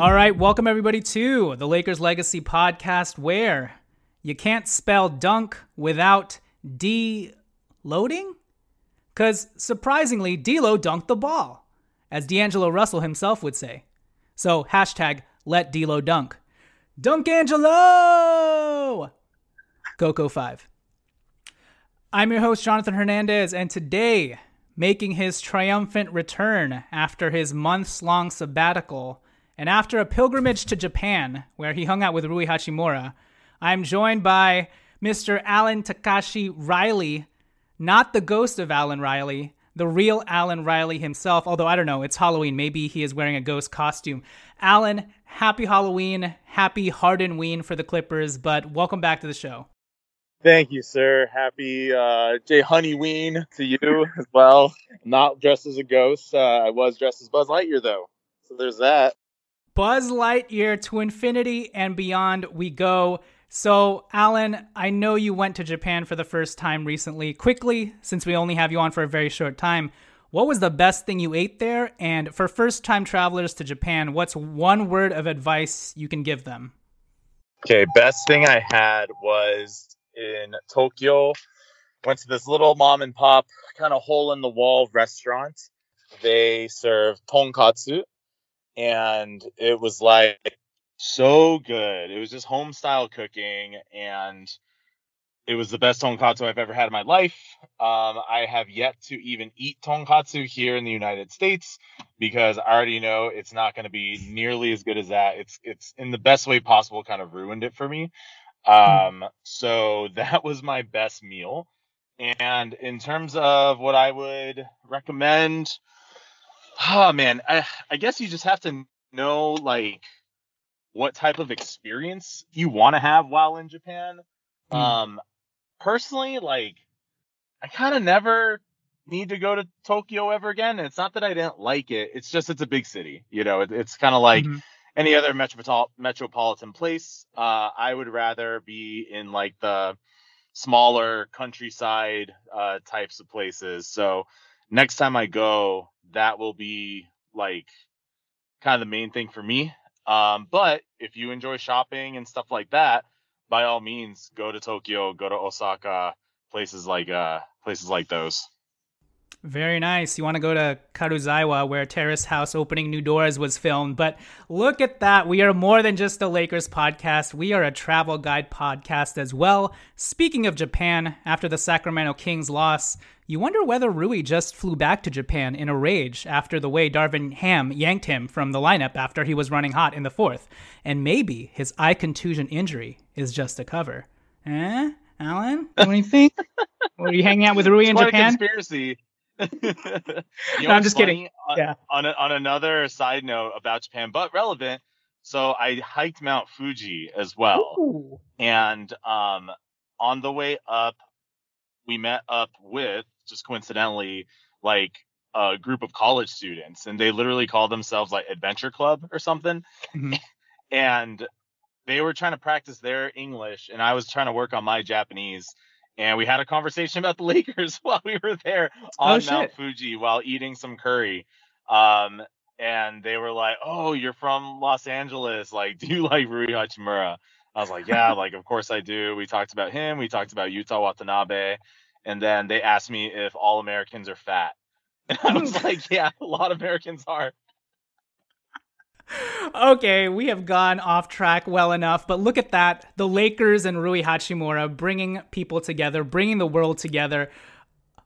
All right, welcome everybody to the Lakers Legacy podcast where you can't spell dunk without D loading? Because surprisingly, D'Lo dunked the ball, as D'Angelo Russell himself would say. So hashtag let D'Lo dunk. Dunk Angelo! Coco 5. I'm your host, Jonathan Hernandez, and today, making his triumphant return after his months long sabbatical, and after a pilgrimage to Japan, where he hung out with Rui Hachimura, I'm joined by Mr. Alan Takashi Riley, not the ghost of Alan Riley, the real Alan Riley himself. Although I don't know, it's Halloween. Maybe he is wearing a ghost costume. Alan, happy Halloween, happy Hardenween for the Clippers, but welcome back to the show. Thank you, sir. Happy uh, Jay Honeyween to you as well. Not dressed as a ghost. Uh, I was dressed as Buzz Lightyear, though. So there's that. Buzz Lightyear to infinity and beyond we go. So, Alan, I know you went to Japan for the first time recently. Quickly, since we only have you on for a very short time, what was the best thing you ate there? And for first time travelers to Japan, what's one word of advice you can give them? Okay, best thing I had was in Tokyo. Went to this little mom and pop kind of hole in the wall restaurant. They serve tonkatsu, and it was like so good. It was just home style cooking, and it was the best tonkatsu I've ever had in my life. Um, I have yet to even eat tonkatsu here in the United States because I already know it's not going to be nearly as good as that. It's it's in the best way possible, kind of ruined it for me. Um, so that was my best meal. And in terms of what I would recommend, oh man, I, I guess you just have to know like what type of experience you want to have while in Japan. Mm. Um, personally, like I kind of never need to go to Tokyo ever again. And it's not that I didn't like it; it's just it's a big city. You know, it, it's kind of like Mhm. any other metropol- metropolitan place. Uh, I would rather be in like the smaller countryside uh, types of places. So next time I go, that will be like kind of the main thing for me. Um, but if you enjoy shopping and stuff like that, by all means, go to Tokyo, go to Osaka, places like uh, places like those. Very nice. You want to go to Karuizawa, where Terrace House Opening New Doors was filmed. But look at that. We are more than just a Lakers podcast. We are a travel guide podcast as well. Speaking of Japan, after the Sacramento Kings loss, you wonder whether Rui just flew back to Japan in a rage after the way Darvin Ham yanked him from the lineup after he was running hot in the fourth. And maybe his eye contusion injury is just a cover. Eh? Alan? What do you think? Were you hanging out with Rui in Japan? conspiracy. you no, I'm just kidding. On, yeah. On, a, on another side note about Japan, but relevant. So I hiked Mount Fuji as well, Ooh. and um, on the way up, we met up with just coincidentally like a group of college students, and they literally call themselves like Adventure Club or something, mm-hmm. and they were trying to practice their English, and I was trying to work on my Japanese and we had a conversation about the Lakers while we were there on oh, Mount Fuji while eating some curry. Um, and they were like, "Oh, you're from Los Angeles. Like, do you like Rui Hachimura?" I was like, "Yeah, like of course I do." We talked about him. We talked about Yuta Watanabe, and then they asked me if all Americans are fat, and I was like, "Yeah, a lot of Americans are." okay, we have gone off track well enough, but look at that. The Lakers and Rui Hachimura bringing people together, bringing the world together.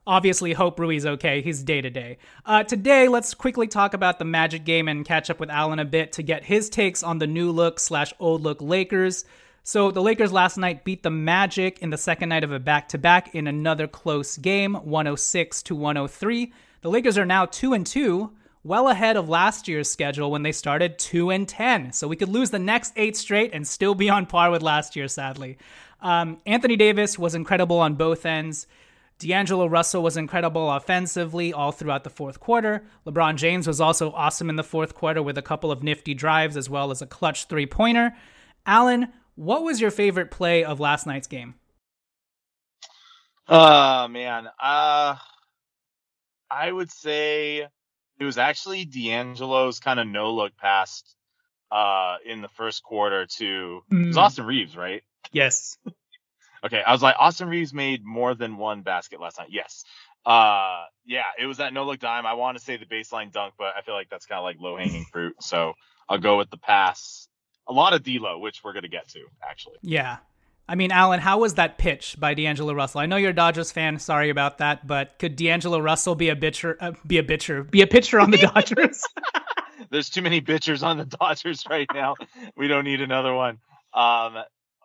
Obviously, hope Rui's okay. He's day to day. Today, let's quickly talk about the Magic game and catch up with Alan a bit to get his takes on the new look slash old look Lakers. So, the Lakers last night beat the Magic in the second night of a back to back in another close game, 106 to 103. The Lakers are now 2 and 2 well ahead of last year's schedule when they started 2 and 10. So we could lose the next 8 straight and still be on par with last year sadly. Um, Anthony Davis was incredible on both ends. D'Angelo Russell was incredible offensively all throughout the fourth quarter. LeBron James was also awesome in the fourth quarter with a couple of nifty drives as well as a clutch three pointer. Alan, what was your favorite play of last night's game? Oh, man. Uh, I would say it was actually D'Angelo's kind of no look pass uh, in the first quarter to mm. it was mm. Austin Reaves, right? Yes. okay, I was like Austin Reaves made more than one basket last night. Yes. Uh, yeah, it was that no look dime. I want to say the baseline dunk, but I feel like that's kind of like low hanging fruit. So I'll go with the pass. A lot of D'Lo, which we're gonna get to actually. Yeah, I mean, Alan, how was that pitch by D'Angelo Russell? I know you're a Dodgers fan. Sorry about that, but could D'Angelo Russell be a bitcher? Uh, be a bitcher? Be a pitcher on the Dodgers? There's too many bitchers on the Dodgers right now. We don't need another one. Um,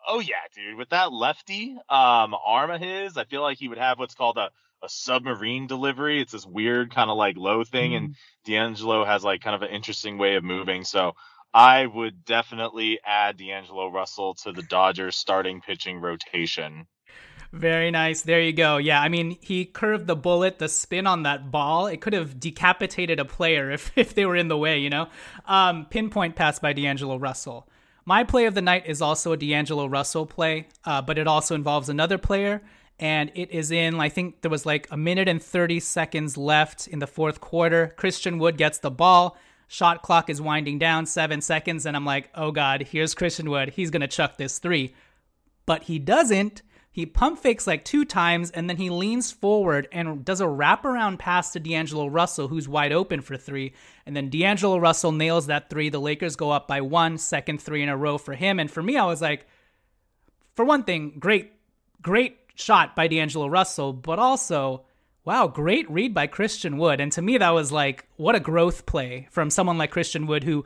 oh yeah, dude, with that lefty um, arm of his, I feel like he would have what's called a a submarine delivery. It's this weird kind of like low thing, mm. and D'Angelo has like kind of an interesting way of moving. So I would definitely add D'Angelo Russell to the Dodgers starting pitching rotation. Very nice. There you go. Yeah, I mean, he curved the bullet, the spin on that ball. It could have decapitated a player if, if they were in the way, you know? Um, pinpoint pass by D'Angelo Russell. My play of the night is also a D'Angelo Russell play, uh, but it also involves another player. And it is in, I think there was like a minute and 30 seconds left in the fourth quarter. Christian Wood gets the ball Shot clock is winding down, seven seconds, and I'm like, oh God, here's Christian Wood. He's going to chuck this three. But he doesn't. He pump fakes like two times, and then he leans forward and does a wraparound pass to D'Angelo Russell, who's wide open for three. And then D'Angelo Russell nails that three. The Lakers go up by one, second three in a row for him. And for me, I was like, for one thing, great, great shot by D'Angelo Russell, but also Wow, great read by Christian Wood. And to me, that was like, what a growth play from someone like Christian Wood, who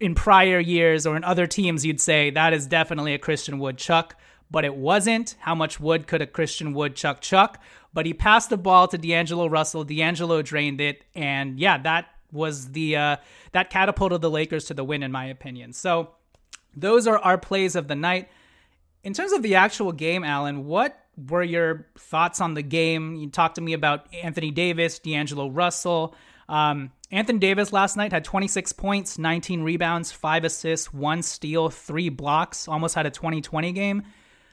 in prior years or in other teams, you'd say that is definitely a Christian Wood chuck, but it wasn't. How much wood could a Christian Wood chuck chuck? But he passed the ball to D'Angelo Russell. D'Angelo drained it. And yeah, that was the, uh, that catapulted the Lakers to the win, in my opinion. So those are our plays of the night. In terms of the actual game, Alan, what were your thoughts on the game? You talked to me about Anthony Davis, D'Angelo Russell. Um, Anthony Davis last night had 26 points, 19 rebounds, five assists, one steal, three blocks, almost had a 2020 game.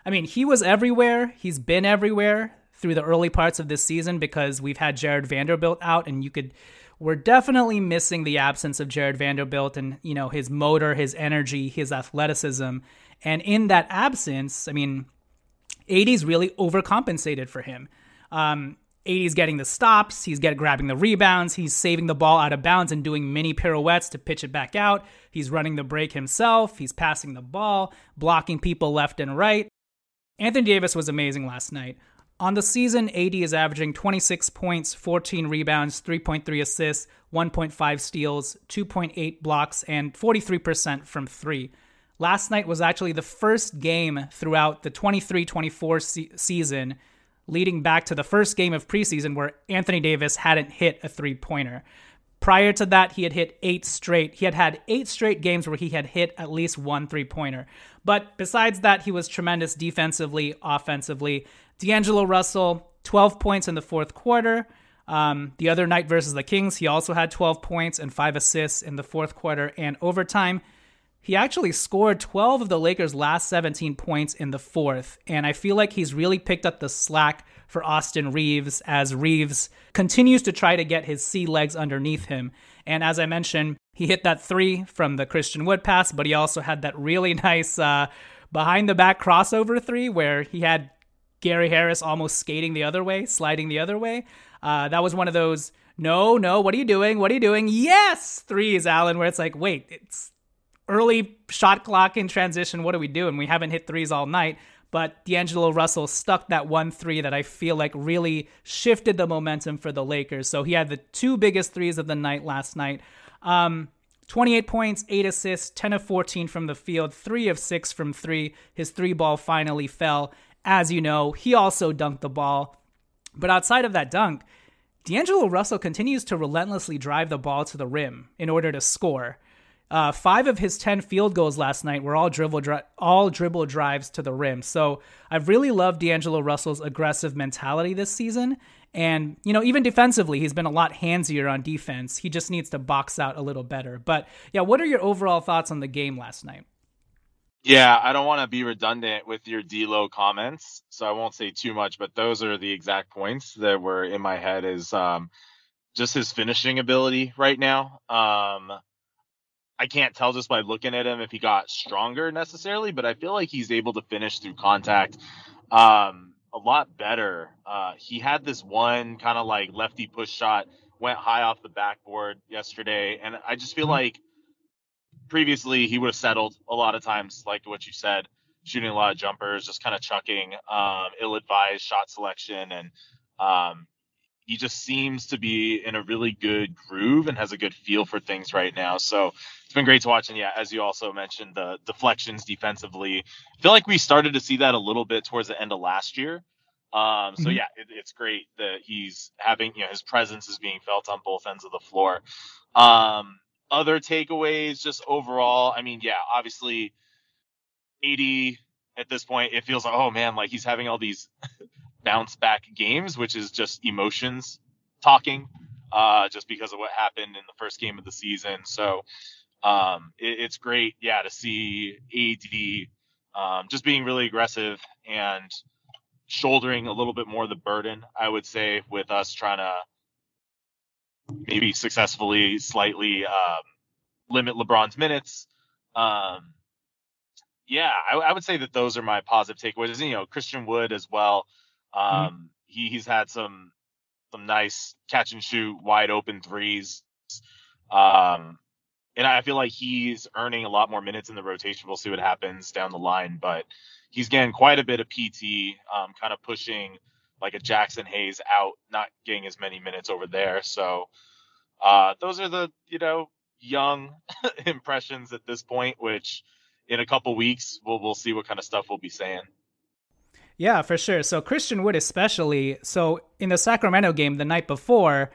I mean, he was everywhere. He's been everywhere through the early parts of this season because we've had Jarred Vanderbilt out, and you could. We're definitely missing the absence of Jarred Vanderbilt and you know his motor, his energy, his athleticism, and in that absence, I mean, AD's really overcompensated for him. Um, AD's getting the stops, he's getting grabbing the rebounds, he's saving the ball out of bounds and doing mini pirouettes to pitch it back out. He's running the break himself, he's passing the ball, blocking people left and right. Anthony Davis was amazing last night. On the season, AD is averaging 26 points, 14 rebounds, 3.3 assists, 1.5 steals, 2.8 blocks, and 43% from three. Last night was actually the first game throughout the 23 24 se- season leading back to the first game of preseason where Anthony Davis hadn't hit a three pointer. Prior to that, he had hit eight straight. He had had eight straight games where he had hit at least one three pointer. But besides that, he was tremendous defensively, offensively. D'Angelo Russell, 12 points in the fourth quarter. Um, the other night versus the Kings, he also had 12 points and five assists in the fourth quarter and overtime. He actually scored 12 of the Lakers' last 17 points in the fourth, and I feel like he's really picked up the slack for Austin Reaves as Reaves continues to try to get his sea legs underneath him. And as I mentioned, he hit that three from the Christian Wood pass, but he also had that really nice uh, behind the back crossover three where he had Gary Harris almost skating the other way, sliding the other way. Uh, that was one of those, no, no, what are you doing? What are you doing? Yes, threes, Alan, where it's like, wait, it's early shot clock in transition. What are we doing? We haven't hit threes all night. But D'Angelo Russell stuck that one three that I feel like really shifted the momentum for the Lakers. So he had the two biggest threes of the night last night. Um, 28 points, 8 assists, 10 of 14 from the field, 3 of 6 from 3. His 3 ball finally fell. As you know, he also dunked the ball. But outside of that dunk, D'Angelo Russell continues to relentlessly drive the ball to the rim in order to score. Uh, five of his ten field goals last night were all dribble dri- all dribble drives to the rim. So I've really loved D'Angelo Russell's aggressive mentality this season. And, you know, even defensively, he's been a lot handsier on defense. He just needs to box out a little better. But yeah, what are your overall thoughts on the game last night? Yeah, I don't want to be redundant with your D'Lo comments, so I won't say too much. But those are the exact points that were in my head. Is um, just his finishing ability right now. Um, I can't tell just by looking at him if he got stronger necessarily, but I feel like he's able to finish through contact um, a lot better. Uh, he had this one kind of like lefty push shot, went high off the backboard yesterday, and I just feel mm-hmm. like previously he would have settled a lot of times, like what you said, shooting a lot of jumpers, just kind of chucking, um, ill-advised shot selection, and um, he just seems to be in a really good groove and has a good feel for things right now. So it's been great to watch. And yeah, as you also mentioned, the deflections defensively, I feel like we started to see that a little bit towards the end of last year. Um, so mm-hmm. yeah, it, it's great that he's having, you know, his presence is being felt on both ends of the floor. Um, other takeaways, just overall, I mean, yeah, obviously, AD at this point, it feels like, oh man, like he's having all these bounce back games, which is just emotions talking, uh, just because of what happened in the first game of the season. So um, it, it's great, yeah, to see AD um, just being really aggressive and shouldering a little bit more the burden, I would say, with us trying to maybe successfully slightly um, limit LeBron's minutes. Um, yeah, I, I, would say that those are my positive takeaways. You know, Christian Wood as well. Mm-hmm. Um, mm-hmm. he, he's had some some nice catch and shoot wide open threes. Um, and I feel like he's earning a lot more minutes in the rotation. We'll see what happens down the line, but he's getting quite a bit of PT, um, kind of pushing like a Jaxson Hayes out, not getting as many minutes over there. So uh, those are the you know young impressions at this point, which in a couple weeks we'll we'll see what kind of stuff we'll be saying. Yeah, for sure. So Christian Wood especially. So in the Sacramento game the night before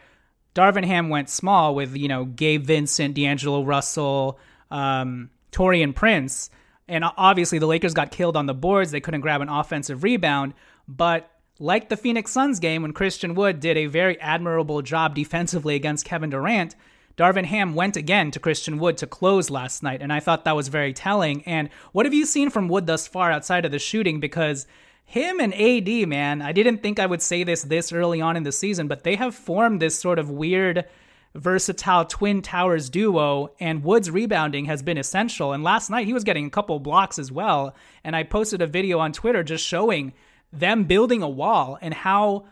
Darvin Ham went small with, you know, Gabe Vincent, D'Angelo Russell, um, Taurean Prince. And obviously the Lakers got killed on the boards. They couldn't grab an offensive rebound. But like the Phoenix Suns game when Christian Wood did a very admirable job defensively against Kevin Durant, Darvin Ham went again to Christian Wood to close last night. And I thought that was very telling. And what have you seen from Wood thus far outside of the shooting? Because him and AD, man, I didn't think I would say this this early on in the season, but they have formed this sort of weird, versatile Twin Towers duo, and Wood's rebounding has been essential. And last night he was getting a couple blocks as well. And I posted a video on Twitter just showing them building a wall and how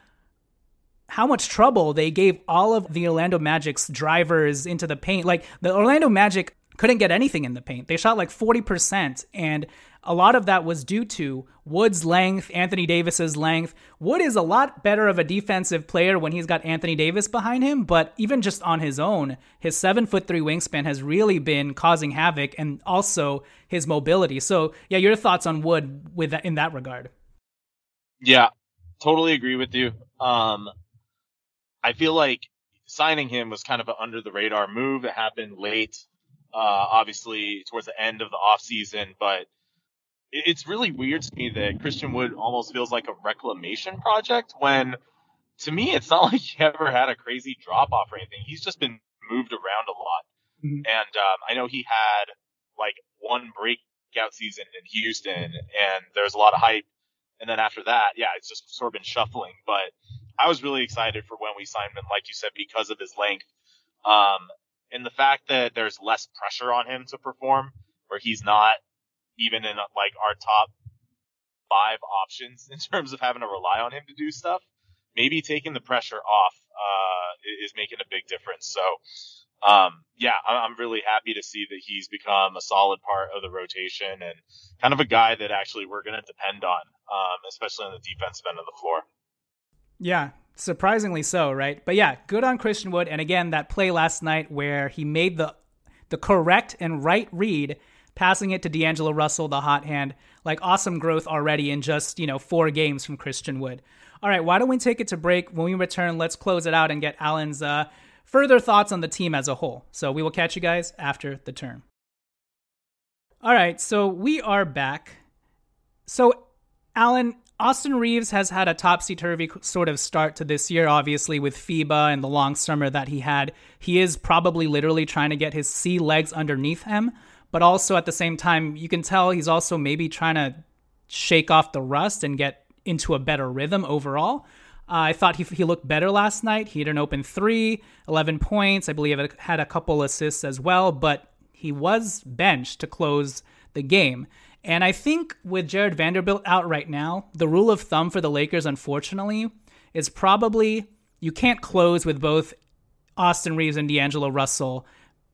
how much trouble they gave all of the Orlando Magic's drivers into the paint. Like the Orlando Magic couldn't get anything in the paint. They shot like 40%, and a lot of that was due to Wood's length, Anthony Davis's length. Wood is a lot better of a defensive player when he's got Anthony Davis behind him, but even just on his own, his seven foot three wingspan has really been causing havoc, and also his mobility. So, yeah, your thoughts on Wood with that, in that regard? Yeah, totally agree with you. Um, I feel like signing him was kind of an under the radar move. It happened late, uh, obviously towards the end of the off season, but it's really weird to me that Christian Wood almost feels like a reclamation project when to me it's not like he ever had a crazy drop off or anything. He's just been moved around a lot. Mm-hmm. And um, I know he had like one breakout season in Houston and there's a lot of hype. And then after that, yeah, it's just sort of been shuffling. But I was really excited for when we signed him, like you said, because of his length. Um, and the fact that there's less pressure on him to perform, where he's not even in like our top five options in terms of having to rely on him to do stuff. Maybe taking the pressure off uh, is making a big difference. So, um, yeah, I'm really happy to see that he's become a solid part of the rotation and kind of a guy that actually we're going to depend on, um, especially on the defensive end of the floor. Yeah, surprisingly so, right? But yeah, good on Christian Wood. And again, that play last night where he made the the correct and right read, passing it to D'Angelo Russell, the hot hand. Like awesome growth already in just, you know, four games from Christian Wood. All right, why don't we take it to break? When we return, let's close it out and get Alan's uh, further thoughts on the team as a whole. So we will catch you guys after the turn. All right, so we are back. So, Alan, Austin Reaves has had a topsy turvy sort of start to this year, obviously, with FIBA and the long summer that he had. He is probably literally trying to get his sea legs underneath him, but also at the same time, you can tell he's also maybe trying to shake off the rust and get into a better rhythm overall. Uh, I thought he, he looked better last night. He had an open three, 11 points. I believe it had a couple assists as well, but he was benched to close the game. And I think with Jarred Vanderbilt out right now, the rule of thumb for the Lakers, unfortunately, is probably you can't close with both Austin Reaves and D'Angelo Russell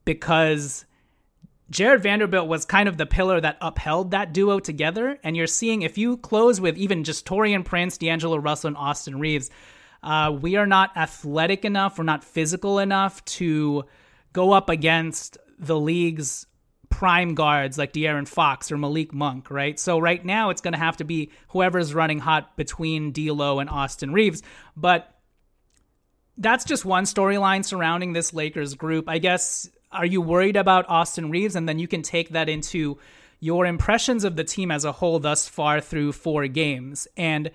because Jarred Vanderbilt was kind of the pillar that upheld that duo together. And you're seeing if you close with even just Taurean Prince, D'Angelo Russell, and Austin Reaves, uh, we are not athletic enough, we're not physical enough to go up against the league's prime guards like De'Aaron Fox or Malik Monk, right? So right now it's going to have to be whoever's running hot between D'Lo and Austin Reaves. but that's just one storyline surrounding this Lakers group. I guess are you worried about Austin Reaves? and then you can take that into your impressions of the team as a whole thus far through four games and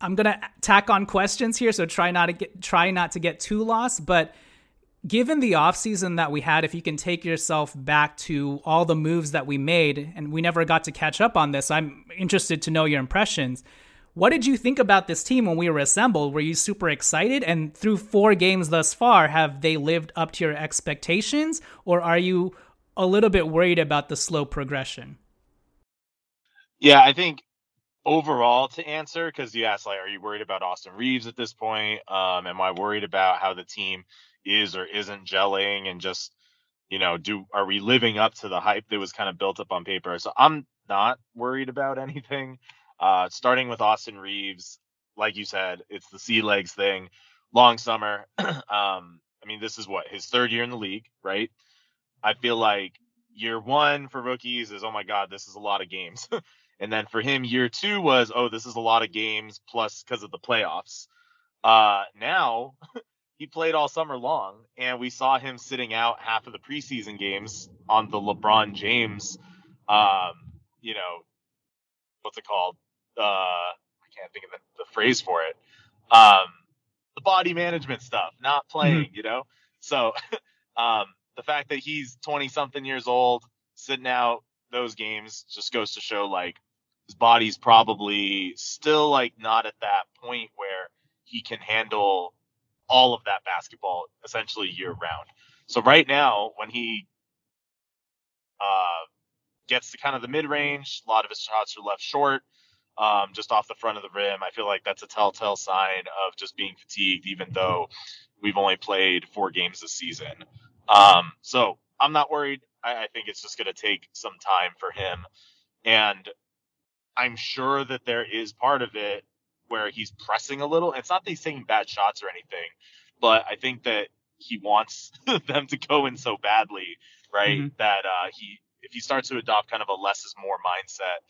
I'm gonna tack on questions here, so try not to get try not to get too lost. But given the offseason that we had, if you can take yourself back to all the moves that we made, and we never got to catch up on this, I'm interested to know your impressions. What did you think about this team when we were assembled? Were you super excited? And through four games thus far, have they lived up to your expectations? Or are you a little bit worried about the slow progression? Yeah, I think overall to answer, because you asked, like, are you worried about Austin Reaves at this point? Um, am I worried about how the team is or isn't gelling and just you know do are we living up to the hype that was kind of built up on paper so i'm not worried about anything uh starting with austin Reaves, like you said it's the sea legs thing. Long summer um i mean this is what his third year in the league right? I feel like year one for rookies is oh my god this is a lot of games. And then for him year two was oh this is a lot of games plus because of the playoffs. Uh now he played all summer long, and we saw him sitting out half of the preseason games on the LeBron James, um, you know, what's it called? Uh, I can't think of the, the phrase for it. Um, the body management stuff, not playing, mm-hmm. you know. So, um, the fact that he's 20 something years old, sitting out those games, just goes to show like his body's probably still like not at that point where he can handle all of that basketball essentially year round. So right now, when he uh, gets to kind of the mid range, a lot of his shots are left short. Um, just off the front of the rim. I feel like that's a telltale sign of just being fatigued, even though we've only played four games this season. Um, so I'm not worried. I, I think it's just going to take some time for him. And I'm sure that there is part of it where he's pressing a little. It's not that he's taking bad shots or anything, but I think that he wants them to go in so badly, right? Mm-hmm. That uh, he, if he starts to adopt kind of a less is more mindset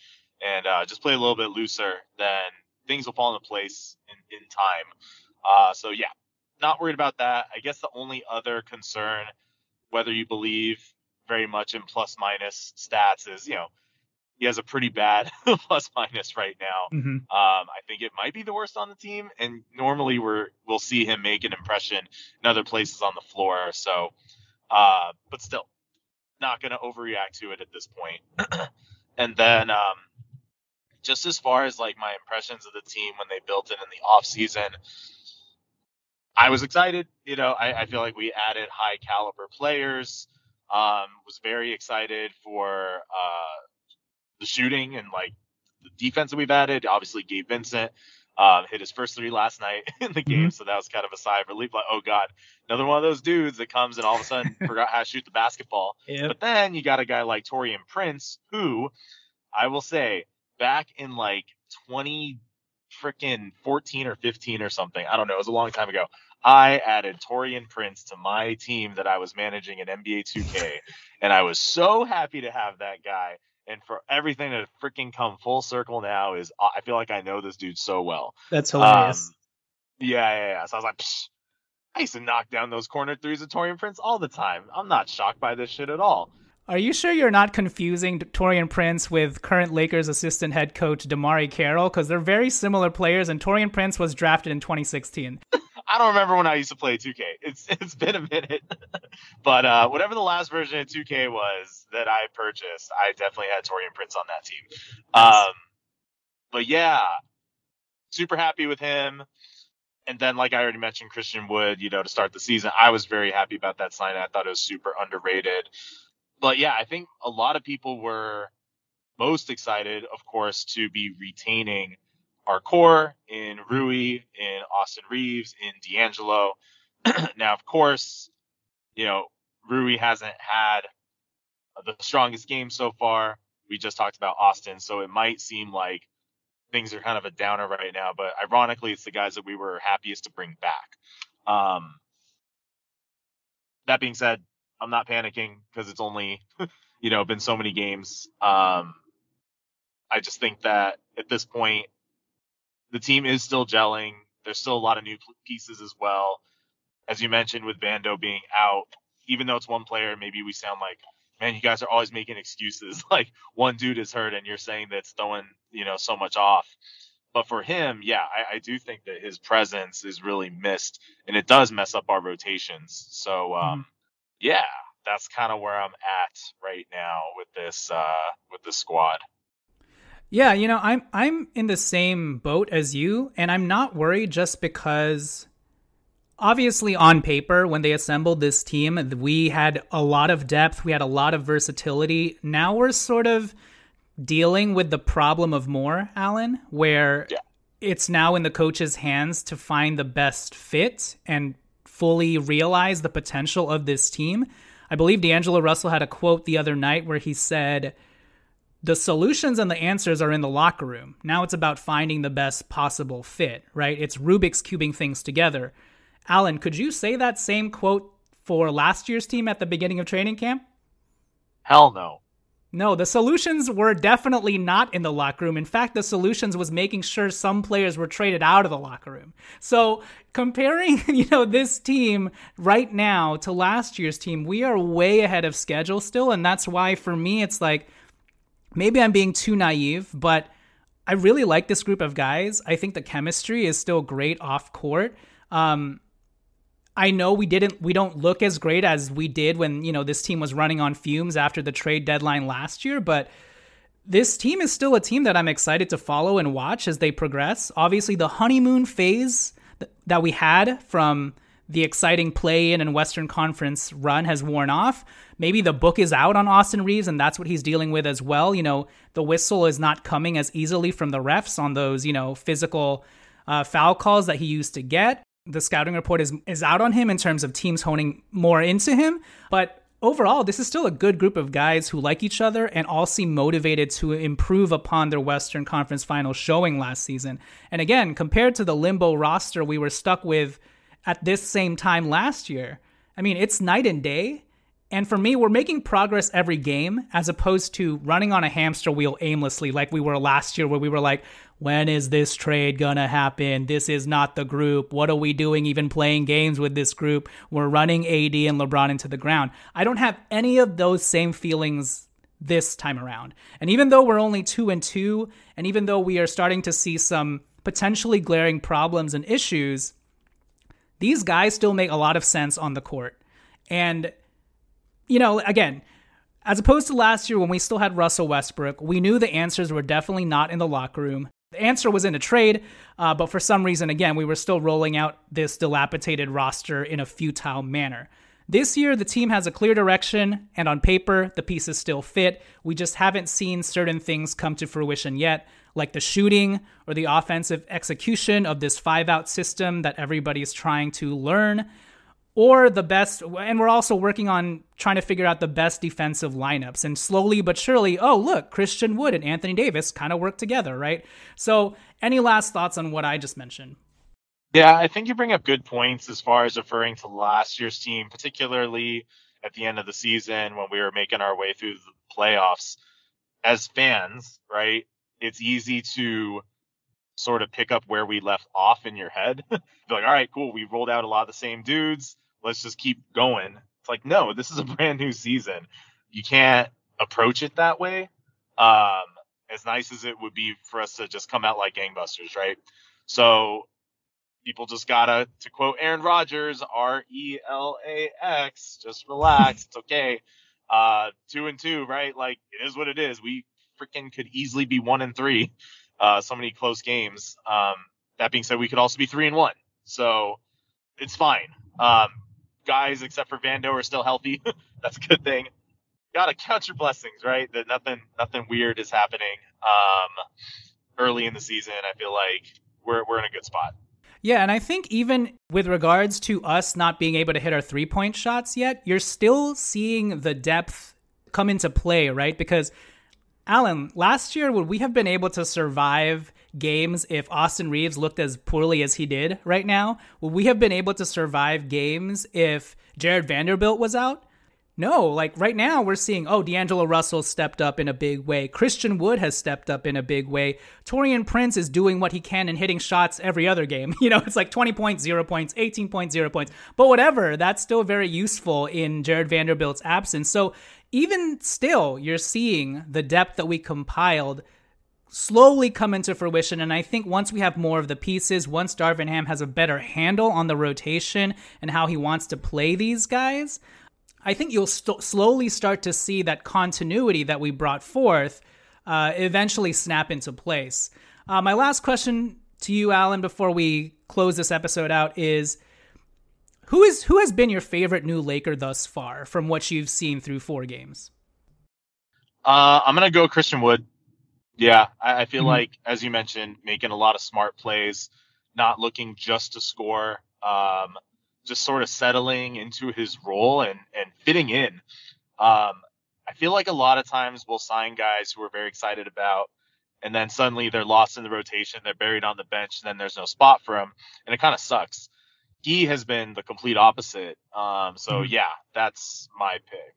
and uh, just play a little bit looser, then things will fall into place in, in time. Uh, so yeah, not worried about that. I guess the only other concern, whether you believe very much in plus minus stats, is you know he has a pretty bad plus minus right now. Mm-hmm. Um, I think it might be the worst on the team, and normally we're we'll see him make an impression in other places on the floor. So, uh, but still, not going to overreact to it at this point. and then, um, just as far as like my impressions of the team when they built it in the off season, I was excited. You know, I, I feel like we added high caliber players. Um, was very excited for uh, the shooting and like the defense that we've added. Obviously, Gabe Vincent um, hit his first three last night in the game, mm-hmm. so that was kind of a sigh of relief. Like, oh god, another one of those dudes that comes and all of a sudden forgot how to shoot the basketball. Yep. But then you got a guy like Taurean Prince, who I will say back in like 20 freaking 14 or 15 or something. I don't know. It was a long time ago. I added Taurean Prince to my team that I was managing in NBA 2K, and I was so happy to have that guy and for everything to freaking come full circle now is I feel like I know this dude so well. That's hilarious. Um, yeah, yeah, yeah. So I was like, Psh, I used to knock down those corner threes of Taurean Prince all the time. I'm not shocked by this shit at all. Are you sure you're not confusing Taurean Prince with current Lakers assistant head coach DeMarre Carroll? Because they're very similar players, and Taurean Prince was drafted in 2016. I don't remember when I used to play 2K. It's it's been a minute, but uh, whatever the last version of 2K was that I purchased, I definitely had Taurean Prince on that team. Um, but yeah, super happy with him. And then, like I already mentioned, Christian Wood, you know, to start the season, I was very happy about that sign. I thought it was super underrated. But yeah, I think a lot of people were most excited, of course, to be retaining our core in Rui, in Austin Reaves, in D'Angelo. now, of course, you know, Rui hasn't had the strongest game so far. We just talked about Austin, so it might seem like things are kind of a downer right now, but ironically, it's the guys that we were happiest to bring back. Um, that being said, I'm not panicking because it's only, you know, been so many games. Um, I just think that at this point, the team is still gelling. There's still a lot of new pieces as well. As you mentioned, with Vando being out, even though it's one player, maybe we sound like, man, you guys are always making excuses. Like one dude is hurt, and you're saying that's throwing, you know, so much off. But for him, yeah, I, I do think that his presence is really missed, and it does mess up our rotations. So, um. Yeah, that's kind of where I'm at right now with this uh, with this squad. Yeah, you know, I'm I'm in the same boat as you, and I'm not worried just because obviously on paper when they assembled this team, we had a lot of depth, we had a lot of versatility. Now we're sort of dealing with the problem of more, Alan, where yeah. it's now in the coach's hands to find the best fit and fully realize the potential of this team. I believe D'Angelo Russell had a quote the other night where he said the solutions and the answers are in the locker room. Now it's about finding the best possible fit, right? It's Rubik's cubing things together. Alan, could you say that same quote for last year's team at the beginning of training camp? Hell no. No, the solutions were definitely not in the locker room. In fact, the solutions was making sure some players were traded out of the locker room. So, comparing, you know, this team right now to last year's team, we are way ahead of schedule still, and that's why for me it's like maybe I'm being too naive, but I really like this group of guys. I think the chemistry is still great off court. Um, I know we didn't we don't look as great as we did when, you know, this team was running on fumes after the trade deadline last year, but this team is still a team that I'm excited to follow and watch as they progress. Obviously, the honeymoon phase that we had from the exciting play in and Western Conference run has worn off. Maybe the book is out on Austin Reaves, and that's what he's dealing with as well. You know, the whistle is not coming as easily from the refs on those, you know, physical uh, foul calls that he used to get. The scouting report is is out on him in terms of teams honing more into him, but overall, this is still a good group of guys who like each other and all seem motivated to improve upon their Western Conference final showing last season. And again, compared to the limbo roster we were stuck with at this same time last year, I mean, it's night and day. And for me, we're making progress every game as opposed to running on a hamster wheel aimlessly like we were last year, where we were like, when is this trade gonna happen? This is not the group. What are we doing even playing games with this group? We're running AD and LeBron into the ground. I don't have any of those same feelings this time around. And even though we're only two and two, and even though we are starting to see some potentially glaring problems and issues, these guys still make a lot of sense on the court. And you know, again, as opposed to last year when we still had Russell Westbrook, we knew the answers were definitely not in the locker room. The answer was in a trade, uh, but for some reason, again, we were still rolling out this dilapidated roster in a futile manner. This year, the team has a clear direction, and on paper, the pieces still fit. We just haven't seen certain things come to fruition yet, like the shooting or the offensive execution of this five out system that everybody is trying to learn or the best and we're also working on trying to figure out the best defensive lineups and slowly but surely oh look christian wood and anthony davis kind of work together right so any last thoughts on what i just mentioned yeah i think you bring up good points as far as referring to last year's team particularly at the end of the season when we were making our way through the playoffs as fans right it's easy to sort of pick up where we left off in your head. like, all right, cool. We rolled out a lot of the same dudes let's just keep going. It's like, no, this is a brand new season. You can't approach it that way. Um, as nice as it would be for us to just come out like gangbusters, right? So people just gotta, to quote Aaron Rodgers, R E L A X, just relax. it's okay. Uh, two and two, right? Like it is what it is. We freaking could easily be one and three. Uh, so many close games. Um, that being said, we could also be three and one. So it's fine. Um, guys except for Vando are still healthy. That's a good thing. Gotta count your blessings, right? That nothing nothing weird is happening. Um, early in the season, I feel like we're we're in a good spot. Yeah, and I think even with regards to us not being able to hit our three point shots yet, you're still seeing the depth come into play, right? Because Alan, last year would we have been able to survive games if Austin Reaves looked as poorly as he did right now? Would we have been able to survive games if Jarred Vanderbilt was out? No, like right now we're seeing, oh, D'Angelo Russell stepped up in a big way. Christian Wood has stepped up in a big way. Taurean Prince is doing what he can and hitting shots every other game. You know, it's like 20 points, 0 points, 18 points, 0 points. But whatever, that's still very useful in Jarred Vanderbilt's absence. So even still, you're seeing the depth that we compiled slowly come into fruition. And I think once we have more of the pieces, once Darvin Ham has a better handle on the rotation and how he wants to play these guys, I think you'll st- slowly start to see that continuity that we brought forth uh, eventually snap into place. Uh, my last question to you, Alan, before we close this episode out is. Who is who has been your favorite new Laker thus far from what you've seen through four games? Uh, I'm gonna go Christian Wood. Yeah, I, I feel mm-hmm. like, as you mentioned, making a lot of smart plays, not looking just to score, um, just sort of settling into his role and, and fitting in. Um, I feel like a lot of times we'll sign guys who we're very excited about, and then suddenly they're lost in the rotation, they're buried on the bench, and then there's no spot for them, and it kind of sucks. He has been the complete opposite. Um, so mm-hmm. yeah, that's my pick.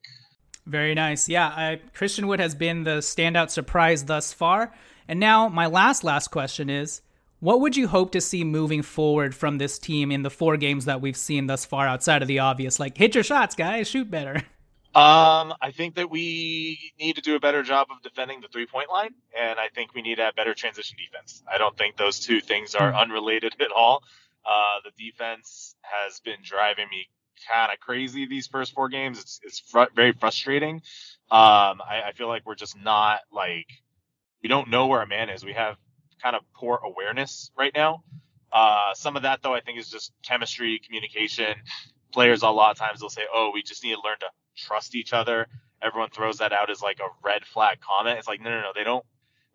Very nice. Yeah, I, Christian Wood has been the standout surprise thus far. And now, my last, last question is what would you hope to see moving forward from this team in the four games that we've seen thus far outside of the obvious? Like, hit your shots, guys, shoot better. Um, I think that we need to do a better job of defending the three point line, and I think we need to have better transition defense. I don't think those two things are hmm. unrelated at all. Uh, the defense has been driving me kind of crazy these first four games. It's it's fr- very frustrating. Um, I, I feel like we're just not like we don't know where our man is. We have kind of poor awareness right now. Uh, some of that though, I think, is just chemistry, communication. Players a lot of times they'll say, "Oh, we just need to learn to trust each other." Everyone throws that out as like a red flag comment. It's like, no, no, no, they don't.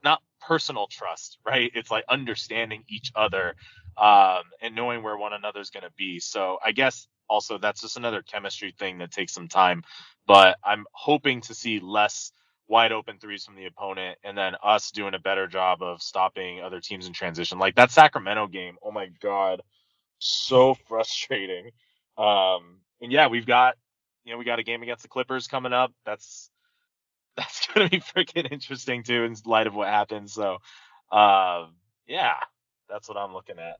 Not personal trust, right? It's like understanding each other um, and knowing where one another's going to be. So I guess also that's just another chemistry thing that takes some time. But I'm hoping to see less wide open threes from the opponent and then us doing a better job of stopping other teams in transition. Like that Sacramento game, oh my god, so frustrating. Um, and yeah, we've got you know we got a game against the Clippers coming up. That's that's gonna be freaking interesting too in light of what happened. So, uh, yeah, that's what I'm looking at.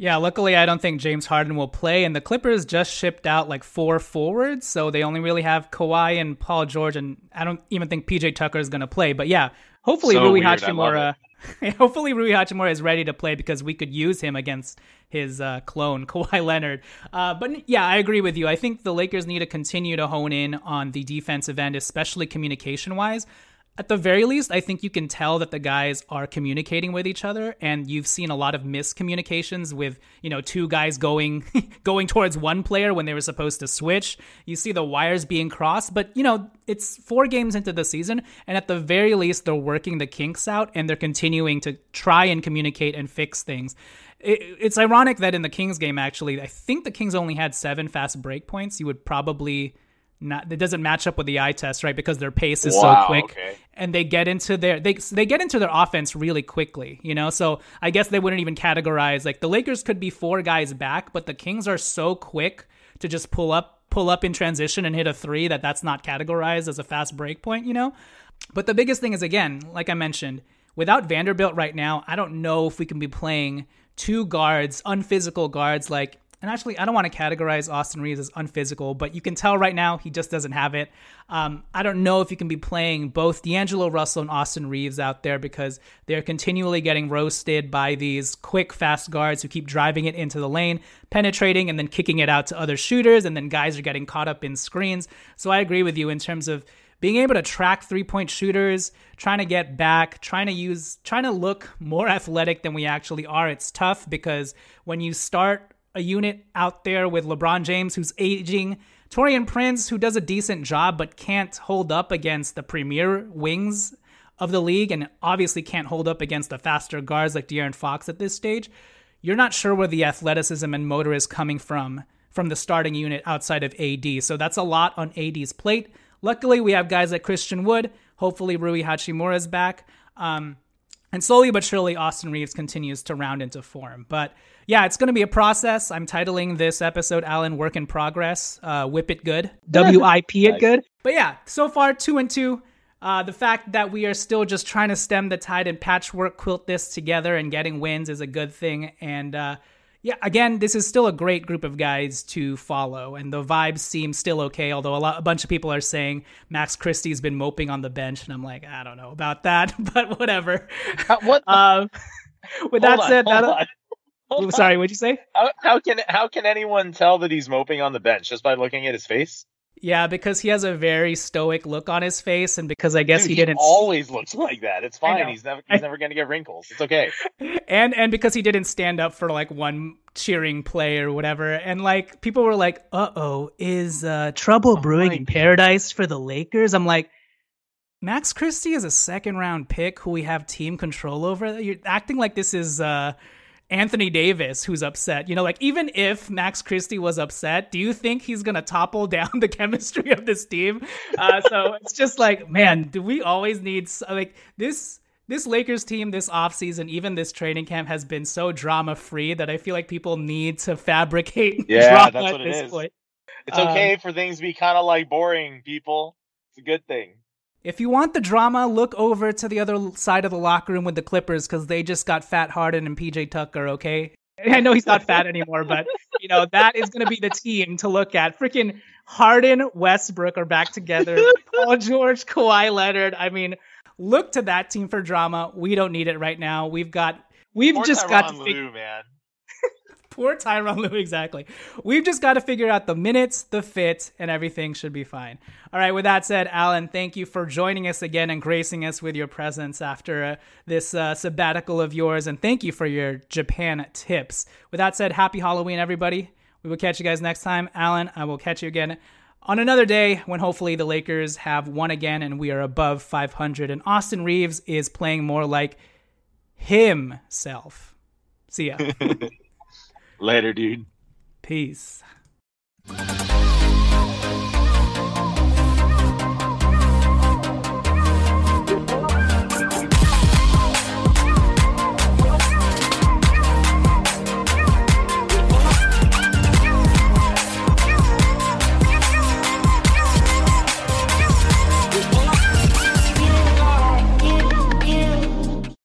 Yeah, luckily I don't think James Harden will play, and the Clippers just shipped out like four forwards, so they only really have Kawhi and Paul George, and I don't even think PJ Tucker is going to play. But yeah, hopefully so Rui weird, Hachimura, hopefully Rui Hachimura is ready to play because we could use him against his uh, clone Kawhi Leonard. Uh, but yeah, I agree with you. I think the Lakers need to continue to hone in on the defensive end, especially communication wise at the very least, I think you can tell that the guys are communicating with each other, and you've seen a lot of miscommunications with you know two guys going going towards one player when they were supposed to switch. You see the wires being crossed, but you know it's four games into the season, and at the very least, they're working the kinks out and they're continuing to try and communicate and fix things. It, it's ironic that in the Kings game, actually, I think the Kings only had seven fast break points. You would probably not it doesn't match up with the eye test, right? Because their pace is wow, so quick, okay. and they get into their they they get into their offense really quickly, you know. So I guess they wouldn't even categorize like the Lakers could be four guys back, but the Kings are so quick to just pull up pull up in transition and hit a three that that's not categorized as a fast break point, you know. But the biggest thing is again, like I mentioned, without Vanderbilt right now, I don't know if we can be playing two guards, unphysical guards like and actually, I don't want to categorize Austin Reaves as unphysical, but you can tell right now he just doesn't have it. Um, I don't know if you can be playing both D'Angelo Russell and Austin Reaves out there because they're continually getting roasted by these quick, fast guards who keep driving it into the lane, penetrating, and then kicking it out to other shooters, and then guys are getting caught up in screens. So I agree with you in terms of being able to track three point shooters, trying to get back, trying to use, trying to look more athletic than we actually are. It's tough because when you start a unit out there with LeBron James, who's aging, Taurean Prince, who does a decent job but can't hold up against the premier wings of the league, and obviously can't hold up against the faster guards like De'Aaron Fox at this stage. You're not sure where the athleticism and motor is coming from from the starting unit outside of AD. So that's a lot on AD's plate. Luckily, we have guys like Christian Wood. Hopefully, Rui Hachimura is back. Um, and slowly but surely, Austin Reaves continues to round into form. But yeah, it's going to be a process. I'm titling this episode Alan Work in Progress. Uh, whip it good. W I P it good. But yeah, so far, two and two. Uh, the fact that we are still just trying to stem the tide and patchwork quilt this together and getting wins is a good thing. And uh, yeah, again, this is still a great group of guys to follow, and the vibes seem still okay. Although a lot, a bunch of people are saying Max Christie's been moping on the bench, and I'm like, I don't know about that, but whatever. what? um, with that on, said, that, sorry, what'd you say? How, how can how can anyone tell that he's moping on the bench just by looking at his face? Yeah, because he has a very stoic look on his face, and because I guess Dude, he, he didn't always looks like that. It's fine. He's never he's never gonna get wrinkles. It's okay. And and because he didn't stand up for like one cheering play or whatever, and like people were like, "Uh oh, is uh, trouble oh brewing in paradise for the Lakers?" I'm like. Max Christie is a second round pick who we have team control over. You're acting like this is uh, Anthony Davis who's upset. You know, like even if Max Christie was upset, do you think he's gonna topple down the chemistry of this team? Uh, so it's just like, man, do we always need like this? This Lakers team this offseason, even this training camp, has been so drama free that I feel like people need to fabricate yeah, drama that's what at this is. point. It's okay um, for things to be kind of like boring, people. It's a good thing. If you want the drama, look over to the other side of the locker room with the Clippers because they just got Fat Harden and PJ Tucker, okay? I know he's not fat anymore, but you know that is going to be the team to look at. Freaking Harden, Westbrook are back together. Paul George, Kawhi Leonard. I mean, look to that team for drama. We don't need it right now. We've got, we've just Tyronn got to Lue, man. Poor Tyronn Lue, exactly. We've just got to figure out the minutes, the fit, and everything should be fine. All right, with that said, Alan, thank you for joining us again and gracing us with your presence after uh, this uh, sabbatical of yours, and thank you for your Japan tips. With that said, happy Halloween, everybody. We will catch you guys next time. Alan, I will catch you again on another day when hopefully the Lakers have won again and we are above 500, and Austin Reaves is playing more like himself. See ya. Later, dude. Peace.